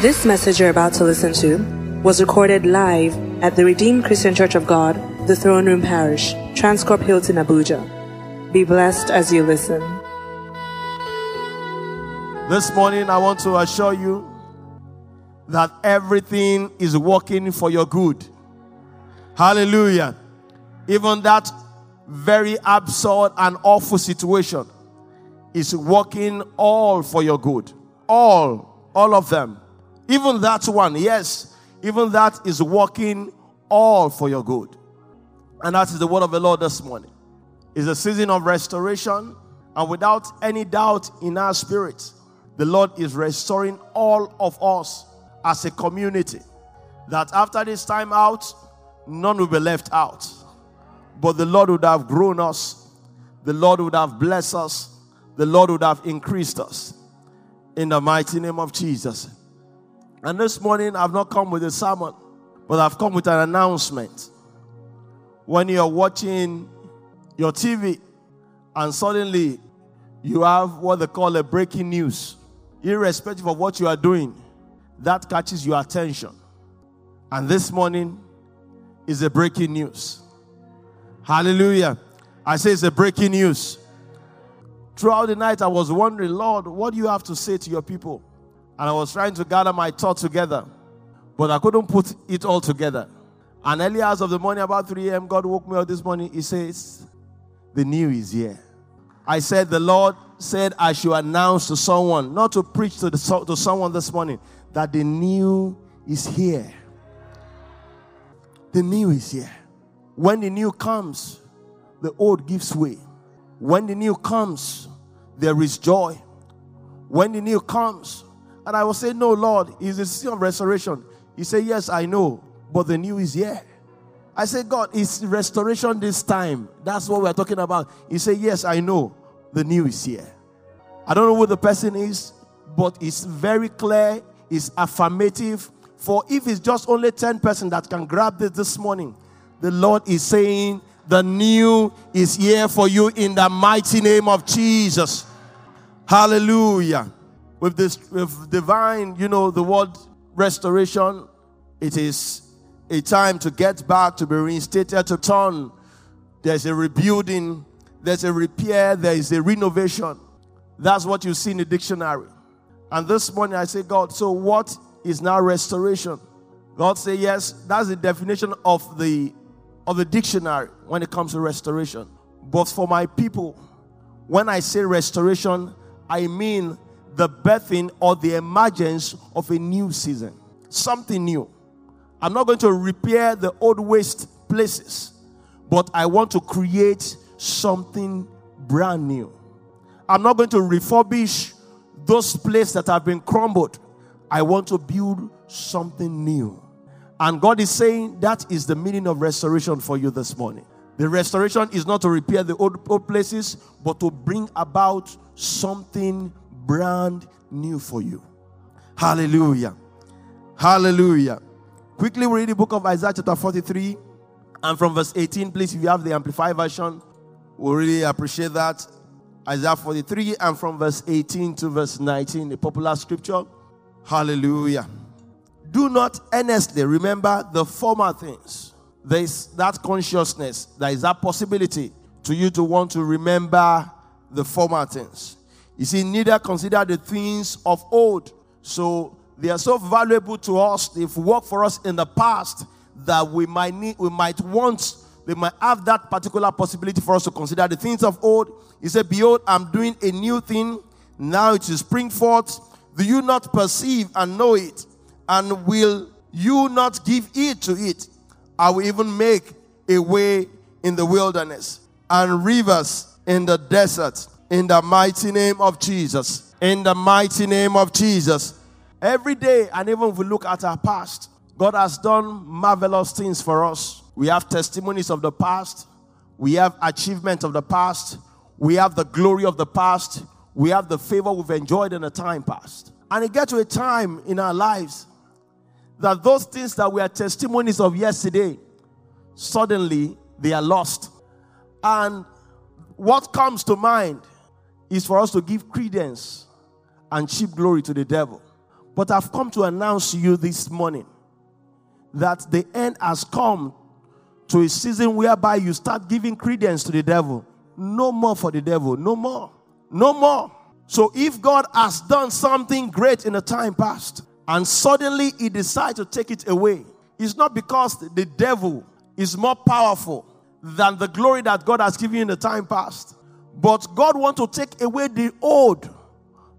This message you're about to listen to was recorded live at the Redeemed Christian Church of God, the Throne Room Parish, Transcorp Hilton, Abuja. Be blessed as you listen. This morning, I want to assure you that everything is working for your good. Hallelujah. Even that very absurd and awful situation is working all for your good. All, all of them. Even that one, yes, even that is working all for your good. And that is the word of the Lord this morning. It's a season of restoration, and without any doubt in our spirit, the Lord is restoring all of us as a community. That after this time out, none will be left out. But the Lord would have grown us, the Lord would have blessed us, the Lord would have increased us. In the mighty name of Jesus. And this morning, I've not come with a sermon, but I've come with an announcement. When you're watching your TV and suddenly you have what they call a breaking news, irrespective of what you are doing, that catches your attention. And this morning is a breaking news. Hallelujah. I say it's a breaking news. Throughout the night, I was wondering, Lord, what do you have to say to your people? And I was trying to gather my thoughts together, but I couldn't put it all together. And early hours of the morning, about 3 a.m., God woke me up this morning. He says, The new is here. I said, The Lord said I should announce to someone, not to preach to, the, to someone this morning, that the new is here. The new is here. When the new comes, the old gives way. When the new comes, there is joy. When the new comes, and I will say, No, Lord, is a season of restoration. He said, Yes, I know, but the new is here. I said, God, it's restoration this time. That's what we're talking about. He said, Yes, I know, the new is here. I don't know who the person is, but it's very clear, it's affirmative. For if it's just only 10 person that can grab this this morning, the Lord is saying, The new is here for you in the mighty name of Jesus. Hallelujah with this with divine, you know, the word restoration, it is a time to get back, to be reinstated, to turn. There's a rebuilding, there's a repair, there is a renovation. That's what you see in the dictionary. And this morning I say, God, so what is now restoration? God say, yes, that's the definition of the of the dictionary when it comes to restoration. But for my people, when I say restoration, I mean the birthing or the emergence of a new season, something new. I'm not going to repair the old waste places, but I want to create something brand new. I'm not going to refurbish those places that have been crumbled. I want to build something new. And God is saying that is the meaning of restoration for you this morning. The restoration is not to repair the old, old places, but to bring about something brand new for you. Hallelujah. Hallelujah. Quickly, we read the book of Isaiah, chapter 43, and from verse 18, please, if you have the Amplified version, we really appreciate that. Isaiah 43, and from verse 18 to verse 19, the popular scripture. Hallelujah. Do not earnestly remember the former things. There is that consciousness, there is that possibility to you to want to remember the former things. You see, neither consider the things of old. So they are so valuable to us. They've worked for us in the past that we might need, we might want, they might have that particular possibility for us to consider the things of old. He said, Behold, I'm doing a new thing. Now it is spring forth. Do you not perceive and know it? And will you not give heed to it? I will even make a way in the wilderness and rivers in the desert in the mighty name of Jesus. In the mighty name of Jesus. Every day, and even if we look at our past, God has done marvelous things for us. We have testimonies of the past, we have achievements of the past, we have the glory of the past, we have the favor we've enjoyed in the time past. And it gets to a time in our lives that those things that were testimonies of yesterday, suddenly they are lost. And what comes to mind is for us to give credence and cheap glory to the devil. But I've come to announce to you this morning that the end has come to a season whereby you start giving credence to the devil. No more for the devil. No more. No more. So if God has done something great in the time past and suddenly he decides to take it away, it's not because the devil is more powerful than the glory that God has given you in the time past. But God wants to take away the old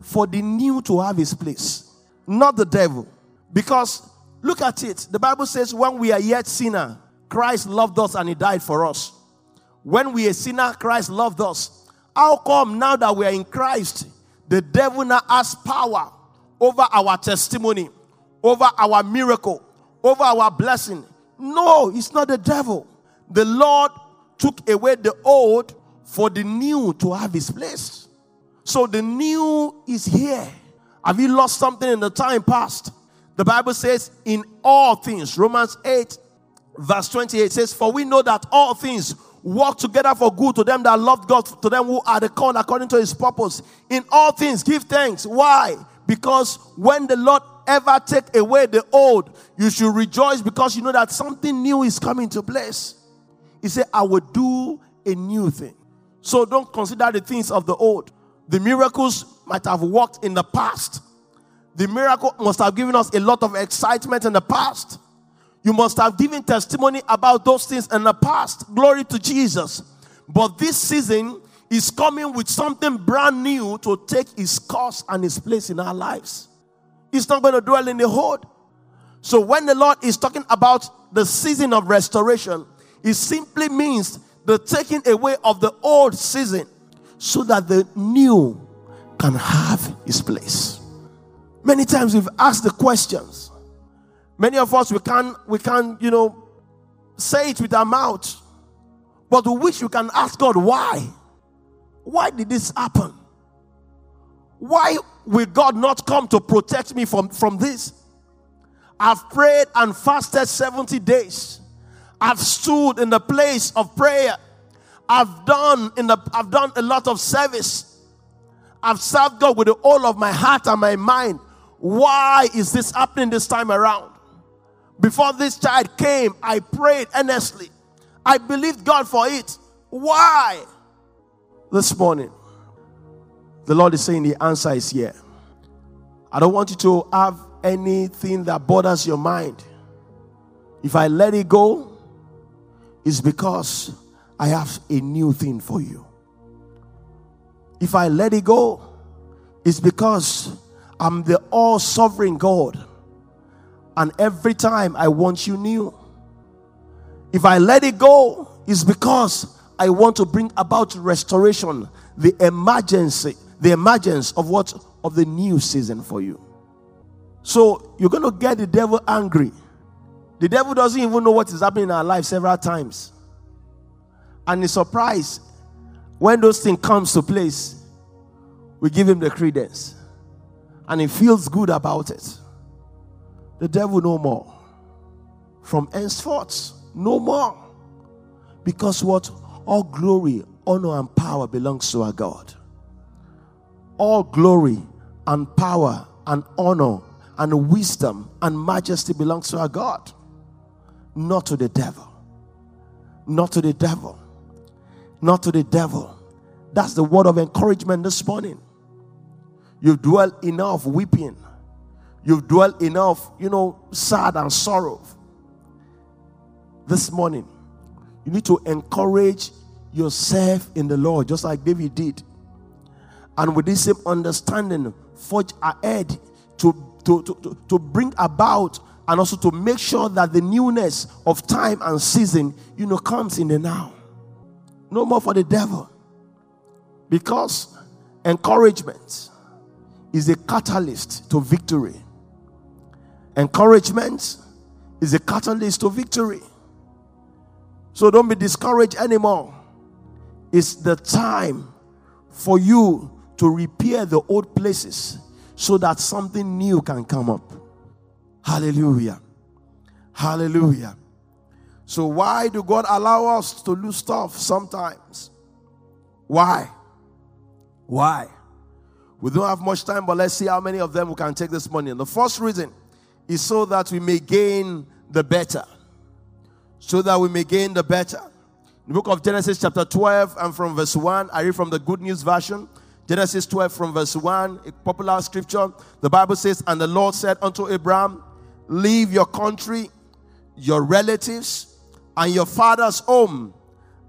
for the new to have his place, not the devil. Because look at it. The Bible says, when we are yet sinner, Christ loved us and he died for us. When we are sinner, Christ loved us. How come now that we are in Christ, the devil now has power over our testimony, over our miracle, over our blessing? No, it's not the devil. The Lord took away the old for the new to have his place. So the new is here. Have you lost something in the time past? The Bible says, in all things, Romans 8, verse 28 says, For we know that all things work together for good to them that love God, to them who are the called according to his purpose. In all things, give thanks. Why? Because when the Lord ever take away the old, you should rejoice because you know that something new is coming to place. He said, I will do a new thing. So don't consider the things of the old. The miracles might have worked in the past. The miracle must have given us a lot of excitement in the past. You must have given testimony about those things in the past. Glory to Jesus. But this season is coming with something brand new to take its course and its place in our lives. It's not going to dwell in the hold. So when the Lord is talking about the season of restoration, it simply means the taking away of the old season so that the new can have its place. Many times we've asked the questions Many of us we can we can you know say it with our mouth, but we wish we can ask God why. Why did this happen? Why will God not come to protect me from, from this? I've prayed and fasted 70 days. I've stood in the place of prayer. I've done in the I've done a lot of service. I've served God with all of my heart and my mind. Why is this happening this time around? Before this child came, I prayed earnestly. I believed God for it. Why? This morning, the Lord is saying the answer is here. I don't want you to have anything that bothers your mind. If I let it go, it's because I have a new thing for you. If I let it go, it's because I'm the all sovereign God and every time I want you new. If I let it go, it's because I want to bring about restoration, the emergency, the emergence of what? Of the new season for you. So you're going to get the devil angry. The devil doesn't even know what is happening in our life several times. And he's surprised when those things comes to place, we give him the credence. And he feels good about it the devil no more. From henceforth, no more. Because what? All glory, honor, and power belongs to our God. All glory and power and honor and wisdom and majesty belongs to our God, not to the devil. Not to the devil. Not to the devil. That's the word of encouragement this morning. You've dwelt enough weeping You've dwelt enough, you know, sad and sorrow. This morning, you need to encourage yourself in the Lord, just like David did. And with this same understanding, forge ahead to, to, to, to bring about and also to make sure that the newness of time and season, you know, comes in the now. No more for the devil. Because encouragement is a catalyst to victory. Encouragement is a catalyst to victory. So don't be discouraged anymore. It's the time for you to repair the old places so that something new can come up. Hallelujah. Hallelujah. So, why do God allow us to lose stuff sometimes? Why? Why? We don't have much time, but let's see how many of them we can take this morning. The first reason is so that we may gain the better. So that we may gain the better. The book of Genesis, chapter 12, and from verse 1, I read from the Good News Version. Genesis 12, from verse 1, a popular scripture. The Bible says, And the Lord said unto Abraham, Leave your country, your relatives, and your father's home,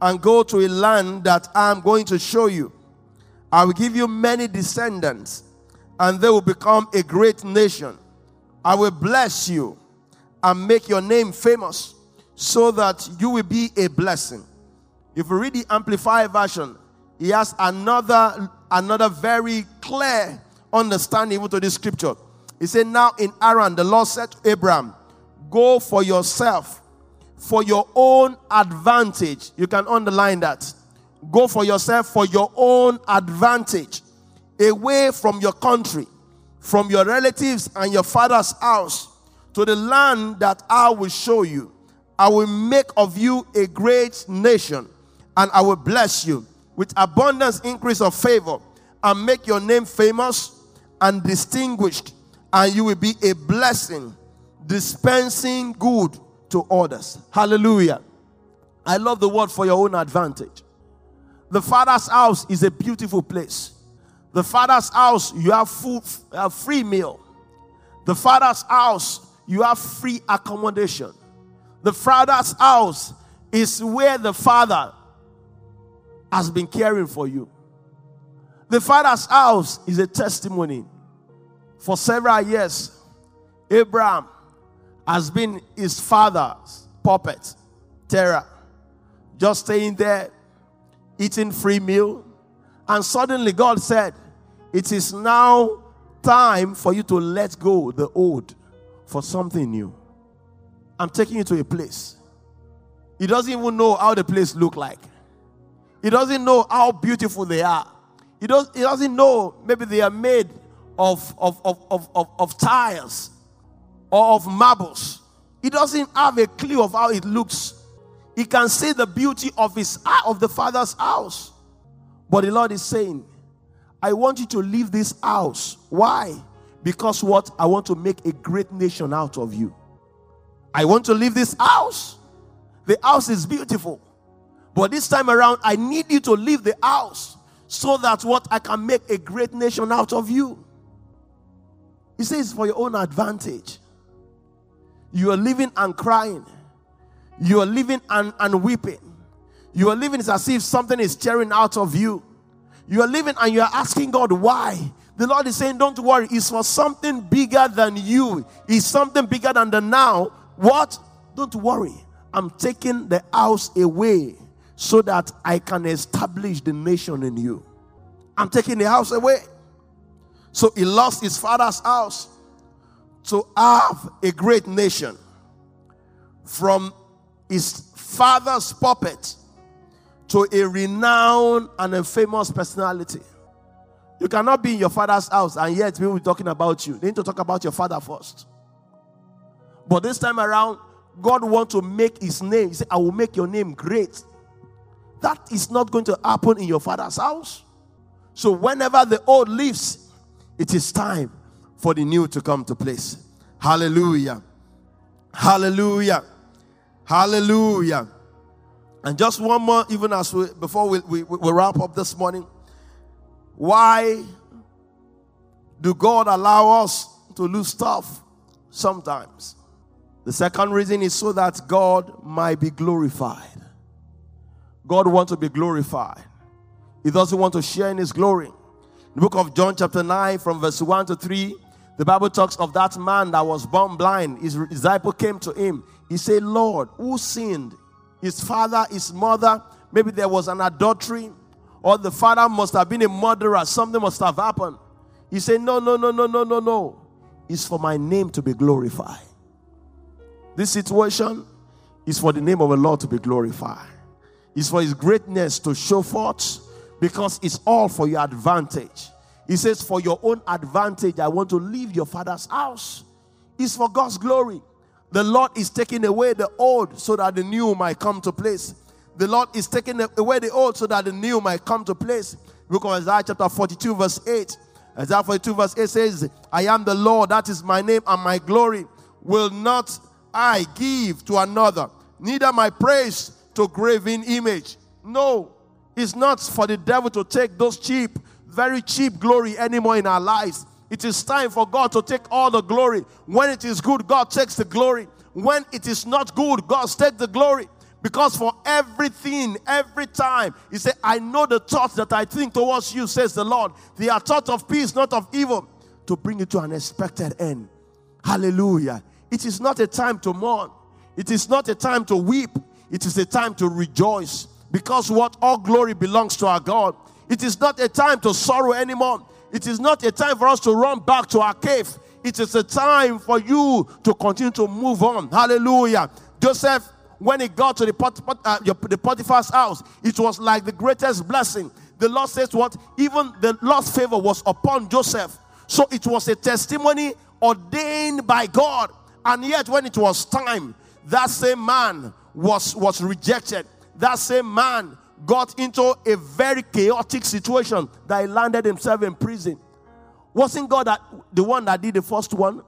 and go to a land that I am going to show you. I will give you many descendants, and they will become a great nation. I will bless you and make your name famous so that you will be a blessing. If you read the Amplified version, he has another another very clear understanding to this scripture. He said, Now in Haran, the Lord said to Abraham, Go for yourself, for your own advantage. You can underline that. Go for yourself for your own advantage, away from your country, from your relatives and your father's house, to the land that I will show you. I will make of you a great nation, and I will bless you with abundance increase of favor, and make your name famous and distinguished, and you will be a blessing, dispensing good to others. Hallelujah. I love the word for your own advantage. The Father's house is a beautiful place. The Father's house, you have food, have free meal. The Father's house, you have free accommodation. The Father's house is where the Father has been caring for you. The Father's house is a testimony. For several years, Abraham has been his father's puppet, Terah, just staying there eating free meal. And suddenly God said, It is now time for you to let go the old for something new. I'm taking you to a place. He doesn't even know how the place look like. He doesn't know how beautiful they are. He, does, he doesn't know maybe they are made of, of, of, of, of, tiles or of marbles. He doesn't have a clue of how it looks. He can see the beauty of his of the father's house. But the Lord is saying, I want you to leave this house. Why? Because what? I want to make a great nation out of you. I want to leave this house. The house is beautiful. But this time around, I need you to leave the house so that what I can make a great nation out of you. He says, for your own advantage. You are living and crying. You are living and, and weeping. You are living as if something is tearing out of you. You are living and you are asking God why. The Lord is saying, Don't worry, it's for something bigger than you. It's something bigger than the now. What? Don't worry. I'm taking the house away so that I can establish the nation in you. I'm taking the house away. So he lost his father's house to have a great nation from his father's puppet to a renowned and a famous personality. You cannot be in your father's house and yet people will be talking about you. They need to talk about your father first. But this time around, God wants to make his name. He said, I will make your name great. That is not going to happen in your father's house. So whenever the old leaves, it is time for the new to come to place. Hallelujah. Hallelujah. Hallelujah. And just one more, even as we before we, we, we wrap up this morning. Why do God allow us to lose stuff sometimes? The second reason is so that God might be glorified. God wants to be glorified. He doesn't want to share in his glory. The book of John, chapter 9, from verse 1 to 3, the Bible talks of that man that was born blind. His disciple came to him. He said, Lord, who sinned? His father, his mother, maybe there was an adultery, or the father must have been a murderer. Something must have happened. He said, No, no, no, no, no, no, no. It's for my name to be glorified. This situation is for the name of the Lord to be glorified. It's for his greatness to show forth because it's all for your advantage. He says, For your own advantage, I want to leave your father's house. It's for God's glory. The Lord is taking away the old so that the new might come to place. The Lord is taking away the old so that the new might come to place. Of Isaiah chapter 42, verse 8. Isaiah 42 verse 8 says, I am the Lord, that is my name, and my glory will not I give to another, neither my praise to graven image. No, it's not for the devil to take those cheap, very cheap glory anymore in our lives. It is time for God to take all the glory. When it is good, God takes the glory. When it is not good, God takes the glory. Because for everything, every time, He said, I know the thoughts that I think towards you, says the Lord. They are thoughts of peace, not of evil, to bring you to an expected end. Hallelujah. It is not a time to mourn, it is not a time to weep, it is a time to rejoice. Because what all glory belongs to our God. It is not a time to sorrow anymore. It is not a time for us to run back to our cave. It is a time for you to continue to move on. Hallelujah. Joseph when he got to the, Pot, uh, the Potiphar's house, it was like the greatest blessing. The Lord says, What? Even the Lord's favor was upon Joseph. So it was a testimony ordained by God. And yet, when it was time, that same man was, was rejected. That same man got into a very chaotic situation that he landed himself in prison. Wasn't God that, the one that did the first one?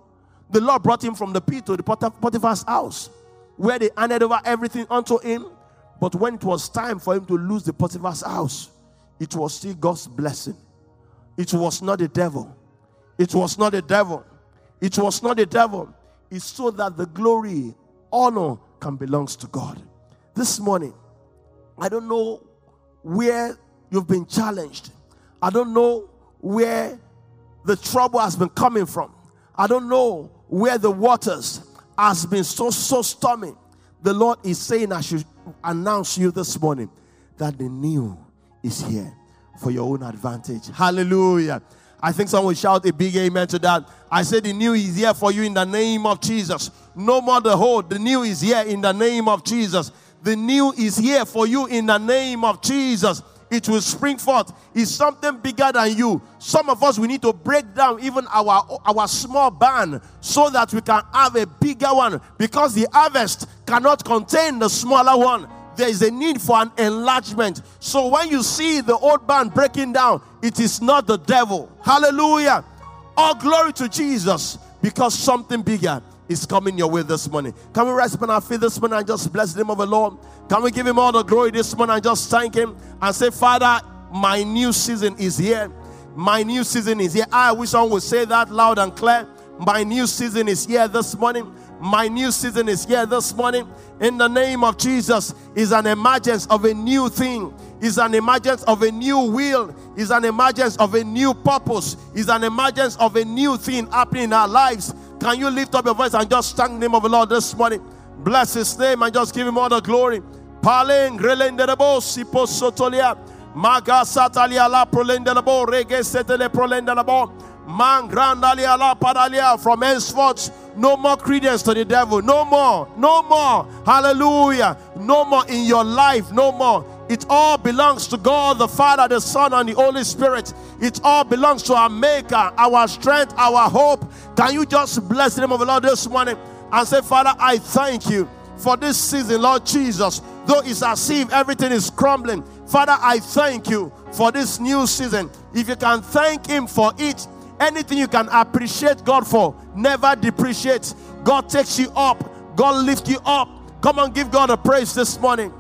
The Lord brought him from the pit to the Potiphar's house where they handed over everything unto him. But when it was time for him to lose the Potiphar's house, it was still God's blessing. It was not the devil. It was not the devil. It was not the devil. It's so that the glory, honor can belongs to God. This morning, I don't know where you've been challenged. I don't know where the trouble has been coming from. I don't know where the waters has been so, so stormy. The Lord is saying, I should announce you this morning that the new is here for your own advantage. Hallelujah. I think someone will shout a big amen to that. I said, The new is here for you in the name of Jesus. No more the hold. The new is here in the name of Jesus. The new is here for you in the name of Jesus it will spring forth. It's something bigger than you. Some of us we need to break down even our our small barn so that we can have a bigger one because the harvest cannot contain the smaller one. There is a need for an enlargement. So when you see the old barn breaking down, it is not the devil. Hallelujah. All glory to Jesus because something bigger is coming your way this morning. Can we rest upon our feet this morning and just bless the name of the Lord? Can we give him all the glory this morning and just thank him and say, Father, my new season is here. My new season is here. I wish someone would say that loud and clear. My new season is here this morning. My new season is here this morning. In the name of Jesus, is an emergence of a new thing. Is an emergence of a new will. Is an emergence of a new purpose. Is an emergence of a new thing happening in our lives. Can you lift up your voice and just thank the name of the Lord this morning? Bless his name and just give him all the glory. Palen grelenderebo sipo sotolia. Maga satalia la prolenderebo rege setele prolenderebo. Man grandalia la padalia from henceforth. No more credence to the devil. No more. No more. Hallelujah. No more in your life. No more. It all belongs to God, the Father, the Son, and the Holy Spirit. It all belongs to our Maker, our strength, our hope. Can you just bless the name of the Lord this morning and say, Father, I thank you for this season, Lord Jesus. Though it's as if everything is crumbling, Father, I thank you for this new season. If you can thank Him for it, anything you can appreciate God for, never depreciate. God takes you up, God lifts you up. Come on, give God a praise this morning.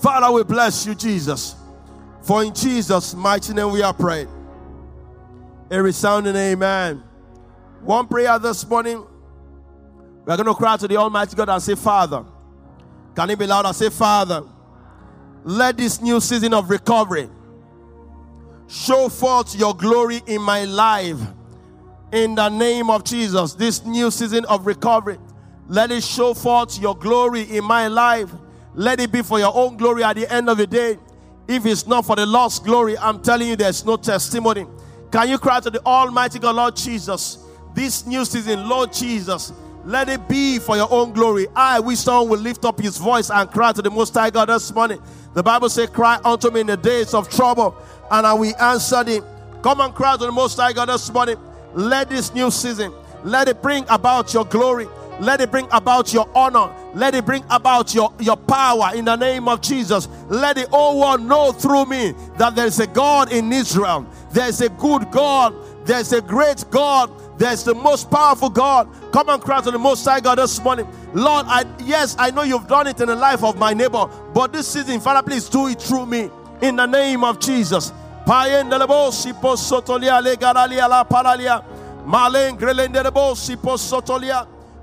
Father, we bless you, Jesus. For in Jesus' mighty name we are praying. A resounding amen. One prayer this morning. We're going to cry to the Almighty God and say, Father. Can it be loud and say, Father, let this new season of recovery show forth your glory in my life. In the name of Jesus, this new season of recovery, let it show forth your glory in my life let it be for your own glory at the end of the day. If it's not for the Lord's glory, I'm telling you, there's no testimony. Can you cry to the Almighty God, Lord Jesus? This new season, Lord Jesus, let it be for your own glory. I wish someone will lift up his voice and cry to the Most High God this morning. The Bible says, Cry unto me in the days of trouble, and I will answer thee. Come and cry to the Most High God this morning. Let this new season, let it bring about your glory. Let it bring about your honor. Let it bring about your, your power in the name of Jesus. Let the whole world know through me that there is a God in Israel. There's a good God. There's a great God. There's the most powerful God. Come and cry to the Most High God this morning. Lord, I yes, I know you've done it in the life of my neighbor, but this season, Father, please do it through me in the name of Jesus. Most High God this morning.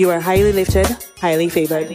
You are highly lifted, highly favored.